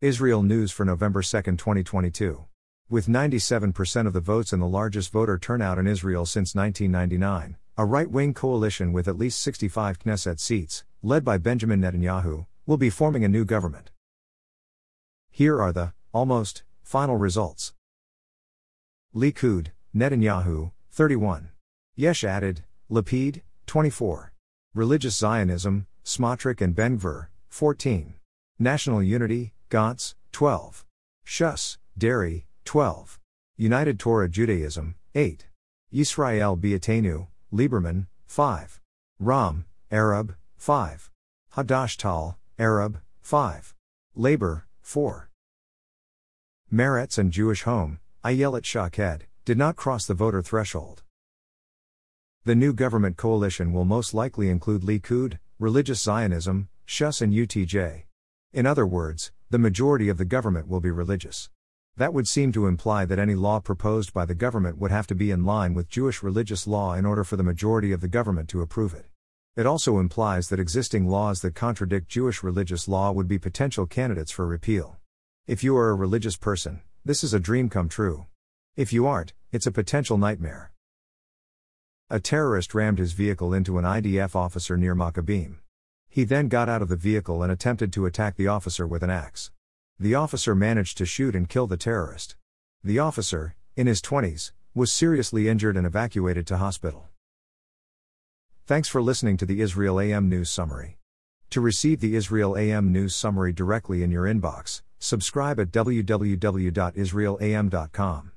Israel News for November 2, 2022. With 97% of the votes and the largest voter turnout in Israel since 1999, a right wing coalition with at least 65 Knesset seats, led by Benjamin Netanyahu, will be forming a new government. Here are the, almost, final results. Likud, Netanyahu, 31. Yesh Atid, Lapid, 24. Religious Zionism, Smotrich and Ben Gvir, 14. National Unity, Gantz, 12. Shas, Deri, 12. United Torah Judaism, 8. Israel Beiteinu, Lieberman, 5. Ram, Arab, 5. Hadash Ta'al, Arab, 5. Labor, 4. Meretz and Jewish Home, Ayelet Shaked, did not cross the voter threshold. The new government coalition will most likely include Likud, Religious Zionism, Shas, and UTJ. In other words, the majority of the government will be religious. That would seem to imply that any law proposed by the government would have to be in line with Jewish religious law in order for the majority of the government to approve it. It also implies that existing laws that contradict Jewish religious law would be potential candidates for repeal. If you are a religious person, this is a dream come true. If you aren't, it's a potential nightmare. A terrorist rammed his vehicle into an IDF officer near Maccabim. He then got out of the vehicle and attempted to attack the officer with an axe. The officer managed to shoot and kill the terrorist. The officer, in his 20s, was seriously injured and evacuated to hospital. Thanks for listening to the Israel AM News Summary. To receive the Israel AM News Summary directly in your inbox, subscribe at www.israelam.com.